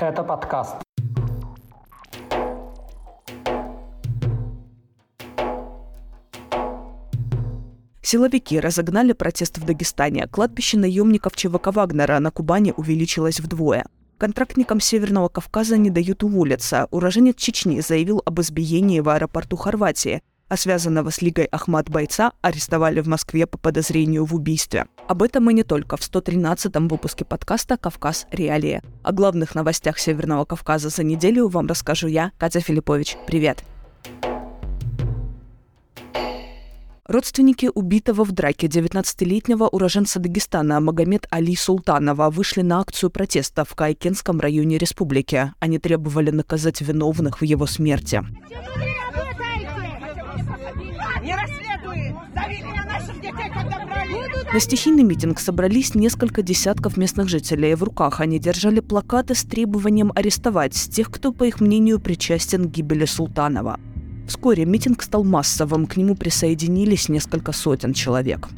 Это подкаст. Силовики разогнали протест в Дагестане. Кладбище наемников ЧВК Вагнера на Кубани увеличилось вдвое. Контрактникам Северного Кавказа не дают уволиться. Уроженец Чечни заявил об избиении в аэропорту Хорватии, а связанного с Лигой Ахмад бойца арестовали в Москве по подозрению в убийстве. Об этом и не только в 113-м выпуске подкаста «Кавказ. Реалии». О главных новостях Северного Кавказа за неделю вам расскажу я, Катя Филиппович. Привет! Родственники убитого в драке 19-летнего уроженца Дагестана Магомед Али Султанова вышли на акцию протеста в Кайкенском районе республики. Они требовали наказать виновных в его смерти. На стихийный митинг собрались несколько десятков местных жителей. В руках они держали плакаты с требованием арестовать тех, кто, по их мнению, причастен к гибели Султанова. Вскоре митинг стал массовым, к нему присоединились несколько сотен человек.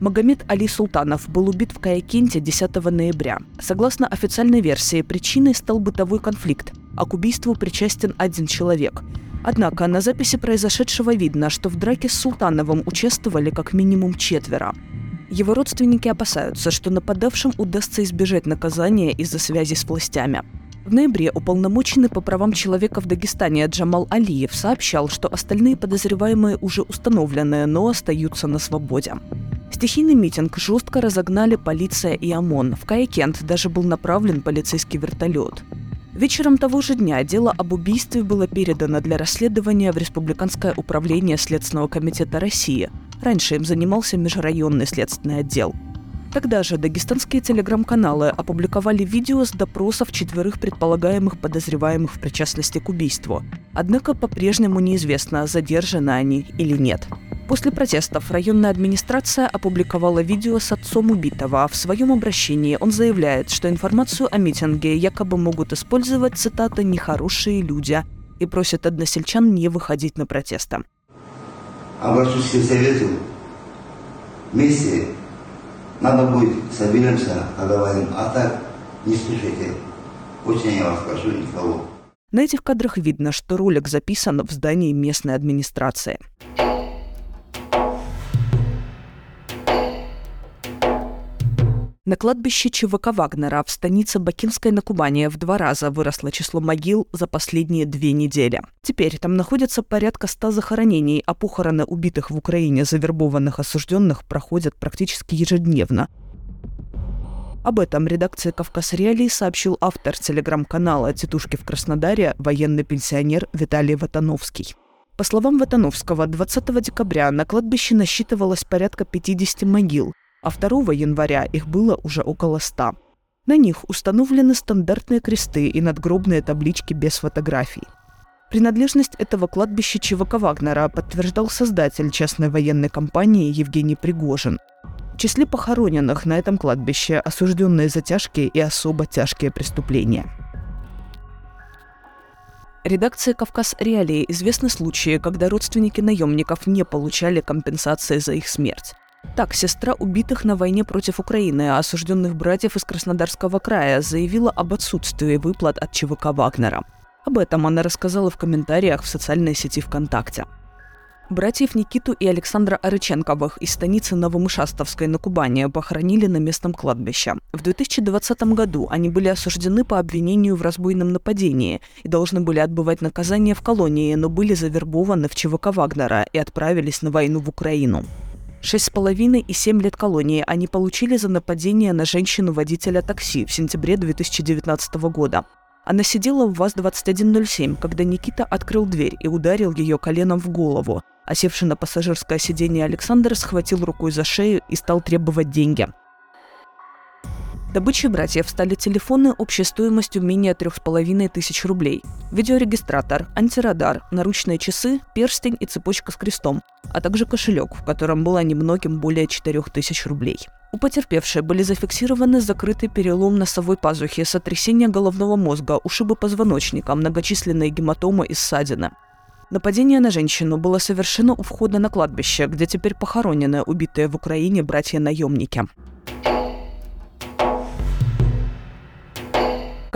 Магомед Али Султанов был убит в Каякенте 10 ноября. Согласно официальной версии, причиной стал бытовой конфликт, а к убийству причастен один человек. Однако на записи произошедшего видно, что в драке с Султановым участвовали как минимум четверо. Его родственники опасаются, что нападавшим удастся избежать наказания из-за связи с властями. В ноябре уполномоченный по правам человека в Дагестане Джамал Алиев сообщал, что остальные подозреваемые уже установлены, но остаются на свободе. Стихийный митинг жестко разогнали полиция и ОМОН. В Каякент даже был направлен полицейский вертолет. Вечером того же дня дело об убийстве было передано для расследования в Республиканское управление Следственного комитета России. Раньше им занимался межрайонный следственный отдел. Тогда же дагестанские телеграм-каналы опубликовали видео с допросов четверых предполагаемых подозреваемых в причастности к убийству. Однако по-прежнему неизвестно, задержаны они или нет. После протестов районная администрация опубликовала видео с отцом убитого. В своем обращении он заявляет, что информацию о митинге якобы могут использовать, цитата, «нехорошие люди» и просит односельчан не выходить на протесты. Обращусь к совету. Вместе надо будет, соберемся, поговорим. А так, не спешите. Очень я вас прошу, никого. На этих кадрах видно, что ролик записан в здании местной администрации. На кладбище ЧВК Вагнера в станице Бакинской на Кубани в два раза выросло число могил за последние две недели. Теперь там находится порядка ста захоронений, а похороны убитых в Украине завербованных осужденных проходят практически ежедневно. Об этом редакции «Кавказ Реалий» сообщил автор телеграм-канала «Тетушки в Краснодаре» военный пенсионер Виталий Ватановский. По словам Ватановского, 20 декабря на кладбище насчитывалось порядка 50 могил, а 2 января их было уже около 100. На них установлены стандартные кресты и надгробные таблички без фотографий. Принадлежность этого кладбища ЧВК Вагнера подтверждал создатель частной военной компании Евгений Пригожин. В числе похороненных на этом кладбище осужденные за тяжкие и особо тяжкие преступления. Редакции «Кавказ Реалии» известны случаи, когда родственники наемников не получали компенсации за их смерть. Так, сестра убитых на войне против Украины, а осужденных братьев из Краснодарского края, заявила об отсутствии выплат от ЧВК Вагнера. Об этом она рассказала в комментариях в социальной сети ВКонтакте. Братьев Никиту и Александра Арыченковых из станицы Новомышастовской на Кубани похоронили на местном кладбище. В 2020 году они были осуждены по обвинению в разбойном нападении и должны были отбывать наказание в колонии, но были завербованы в ЧВК Вагнера и отправились на войну в Украину. Шесть с половиной и семь лет колонии они получили за нападение на женщину-водителя такси в сентябре 2019 года. Она сидела в ВАЗ-2107, когда Никита открыл дверь и ударил ее коленом в голову. Осевший на пассажирское сиденье Александр схватил рукой за шею и стал требовать деньги. Добычей братьев стали телефоны общей стоимостью менее трех с половиной тысяч рублей, видеорегистратор, антирадар, наручные часы, перстень и цепочка с крестом, а также кошелек, в котором было немногим более четырех тысяч рублей. У потерпевшей были зафиксированы закрытый перелом носовой пазухи, сотрясение головного мозга, ушибы позвоночника, многочисленные гематомы и ссадины. Нападение на женщину было совершено у входа на кладбище, где теперь похоронены убитые в Украине братья-наемники.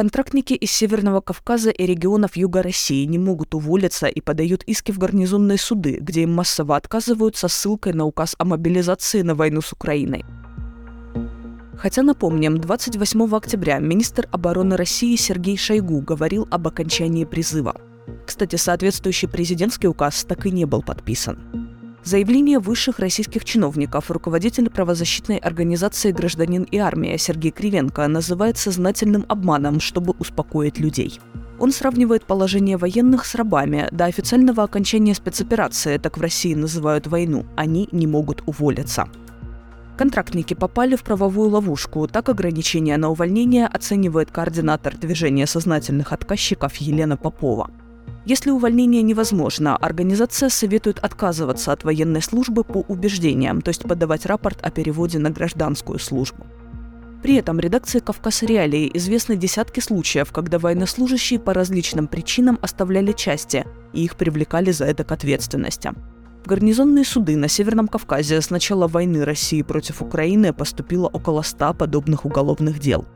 Контрактники из Северного Кавказа и регионов Юга России не могут уволиться и подают иски в гарнизонные суды, где им массово отказывают со ссылкой на указ о мобилизации на войну с Украиной. Хотя, напомним, 28 октября министр обороны России Сергей Шойгу говорил об окончании призыва. Кстати, соответствующий президентский указ так и не был подписан. Заявление высших российских чиновников руководитель правозащитной организации «Гражданин и армия» Сергей Кривенко называет сознательным обманом, чтобы успокоить людей. Он сравнивает положение военных с рабами. До официального окончания спецоперации, так в России называют войну, они не могут уволиться. Контрактники попали в правовую ловушку. Так ограничение на увольнение оценивает координатор движения сознательных отказчиков Елена Попова. Если увольнение невозможно, организация советует отказываться от военной службы по убеждениям, то есть подавать рапорт о переводе на гражданскую службу. При этом редакции «Кавказ Реалии» известны десятки случаев, когда военнослужащие по различным причинам оставляли части, и их привлекали за это к ответственности. В гарнизонные суды на Северном Кавказе с начала войны России против Украины поступило около 100 подобных уголовных дел.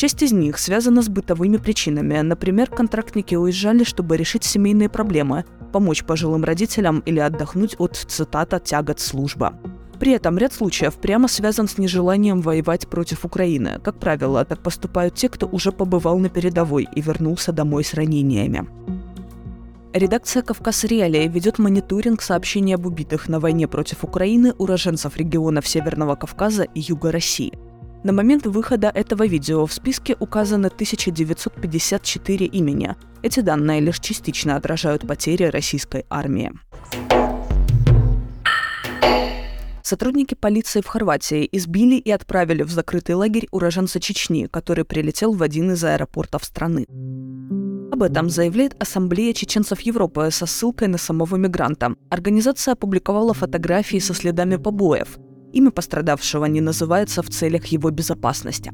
Часть из них связана с бытовыми причинами. Например, контрактники уезжали, чтобы решить семейные проблемы, помочь пожилым родителям или отдохнуть от, цитата, «тягот службы». При этом ряд случаев прямо связан с нежеланием воевать против Украины. Как правило, так поступают те, кто уже побывал на передовой и вернулся домой с ранениями. Редакция «Кавказ Реалии» ведет мониторинг сообщений об убитых на войне против Украины уроженцев регионов Северного Кавказа и Юга России. На момент выхода этого видео в списке указано 1954 имени. Эти данные лишь частично отражают потери российской армии. Сотрудники полиции в Хорватии избили и отправили в закрытый лагерь уроженца Чечни, который прилетел в один из аэропортов страны. Об этом заявляет Ассамблея чеченцев Европы со ссылкой на самого мигранта. Организация опубликовала фотографии со следами побоев. Имя пострадавшего не называется в целях его безопасности.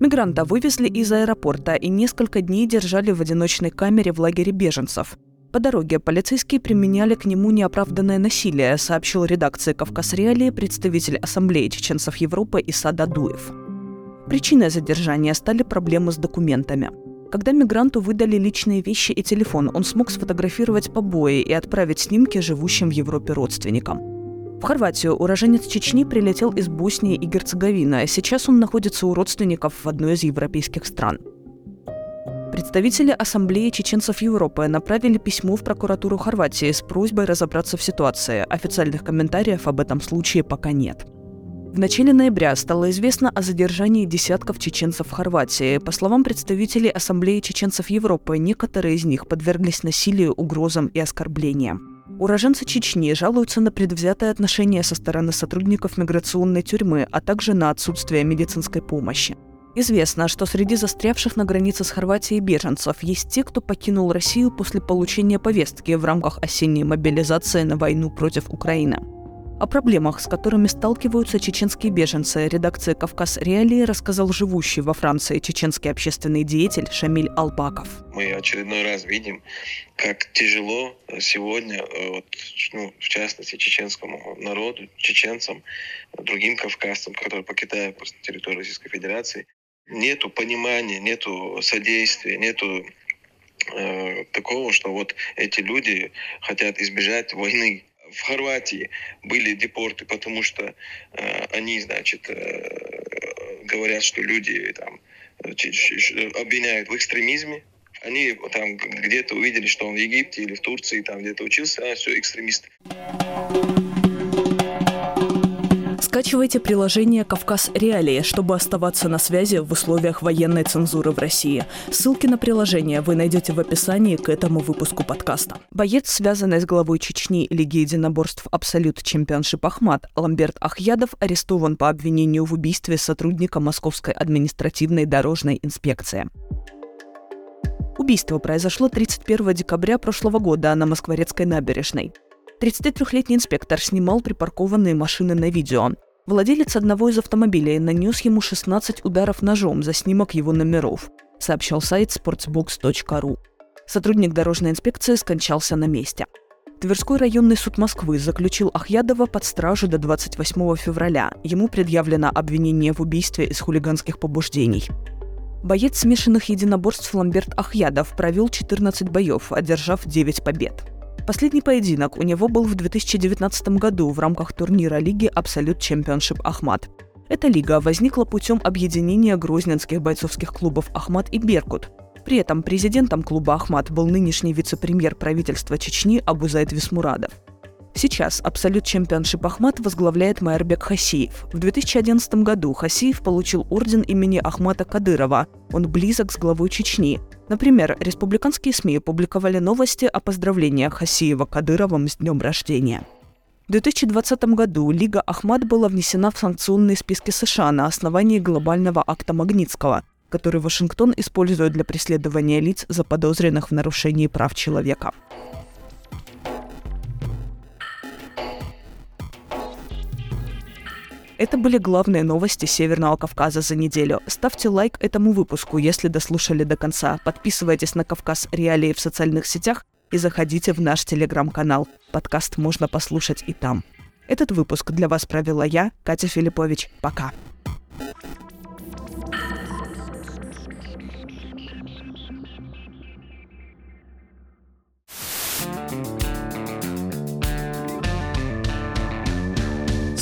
Мигранта вывезли из аэропорта и несколько дней держали в одиночной камере в лагере беженцев. По дороге полицейские применяли к нему неоправданное насилие, сообщил редакции «Кавказ Реалии» представитель Ассамблеи чеченцев Европы Исад Адуев. Причиной задержания стали проблемы с документами – когда мигранту выдали личные вещи и телефон, он смог сфотографировать побои и отправить снимки живущим в Европе родственникам. В Хорватию уроженец Чечни прилетел из Боснии и Герцеговины, а сейчас он находится у родственников в одной из европейских стран. Представители Ассамблеи чеченцев Европы направили письмо в прокуратуру Хорватии с просьбой разобраться в ситуации. Официальных комментариев об этом случае пока нет. В начале ноября стало известно о задержании десятков чеченцев в Хорватии. По словам представителей Ассамблеи чеченцев Европы, некоторые из них подверглись насилию, угрозам и оскорблениям. Уроженцы Чечни жалуются на предвзятое отношение со стороны сотрудников миграционной тюрьмы, а также на отсутствие медицинской помощи. Известно, что среди застрявших на границе с Хорватией беженцев есть те, кто покинул Россию после получения повестки в рамках осенней мобилизации на войну против Украины. О проблемах, с которыми сталкиваются чеченские беженцы, редакция «Кавказ Реалии» рассказал живущий во Франции чеченский общественный деятель Шамиль Албаков. Мы очередной раз видим, как тяжело сегодня, э, вот, ну, в частности, чеченскому народу, чеченцам, другим кавказцам, которые покидают территорию Российской Федерации, нету понимания, нету содействия, нету э, такого, что вот эти люди хотят избежать войны в Хорватии были депорты, потому что э, они, значит, э, говорят, что люди там обвиняют в экстремизме. Они там где-то увидели, что он в Египте или в Турции, там где-то учился, а все, экстремист. Скачивайте приложение «Кавказ Реалии», чтобы оставаться на связи в условиях военной цензуры в России. Ссылки на приложение вы найдете в описании к этому выпуску подкаста. Боец, связанный с главой Чечни Лиги единоборств «Абсолют Чемпионшип Ахмат» Ламберт Ахьядов арестован по обвинению в убийстве сотрудника Московской административной дорожной инспекции. Убийство произошло 31 декабря прошлого года на Москворецкой набережной. 33-летний инспектор снимал припаркованные машины на видео. Владелец одного из автомобилей нанес ему 16 ударов ножом за снимок его номеров, сообщил сайт sportsbox.ru. Сотрудник дорожной инспекции скончался на месте. Тверской районный суд Москвы заключил Ахьядова под стражу до 28 февраля. Ему предъявлено обвинение в убийстве из хулиганских побуждений. Боец смешанных единоборств Ламберт Ахьядов провел 14 боев, одержав 9 побед. Последний поединок у него был в 2019 году в рамках турнира лиги Absolute Championship Ахмат. Эта лига возникла путем объединения грозненских бойцовских клубов «Ахмат» и «Беркут». При этом президентом клуба «Ахмат» был нынешний вице-премьер правительства Чечни Абузайд Висмурадов. Сейчас Absolute Championship Ахмат возглавляет Майербек Хасиев. В 2011 году Хасиев получил орден имени Ахмата Кадырова. Он близок с главой Чечни. Например, республиканские СМИ публиковали новости о поздравлениях Хасиева Кадыровым с днем рождения. В 2020 году Лига Ахмат была внесена в санкционные списки США на основании глобального акта Магнитского, который Вашингтон использует для преследования лиц, заподозренных в нарушении прав человека. Это были главные новости Северного Кавказа за неделю. Ставьте лайк этому выпуску, если дослушали до конца. Подписывайтесь на Кавказ Реалии в социальных сетях и заходите в наш телеграм-канал. Подкаст можно послушать и там. Этот выпуск для вас провела я, Катя Филиппович. Пока.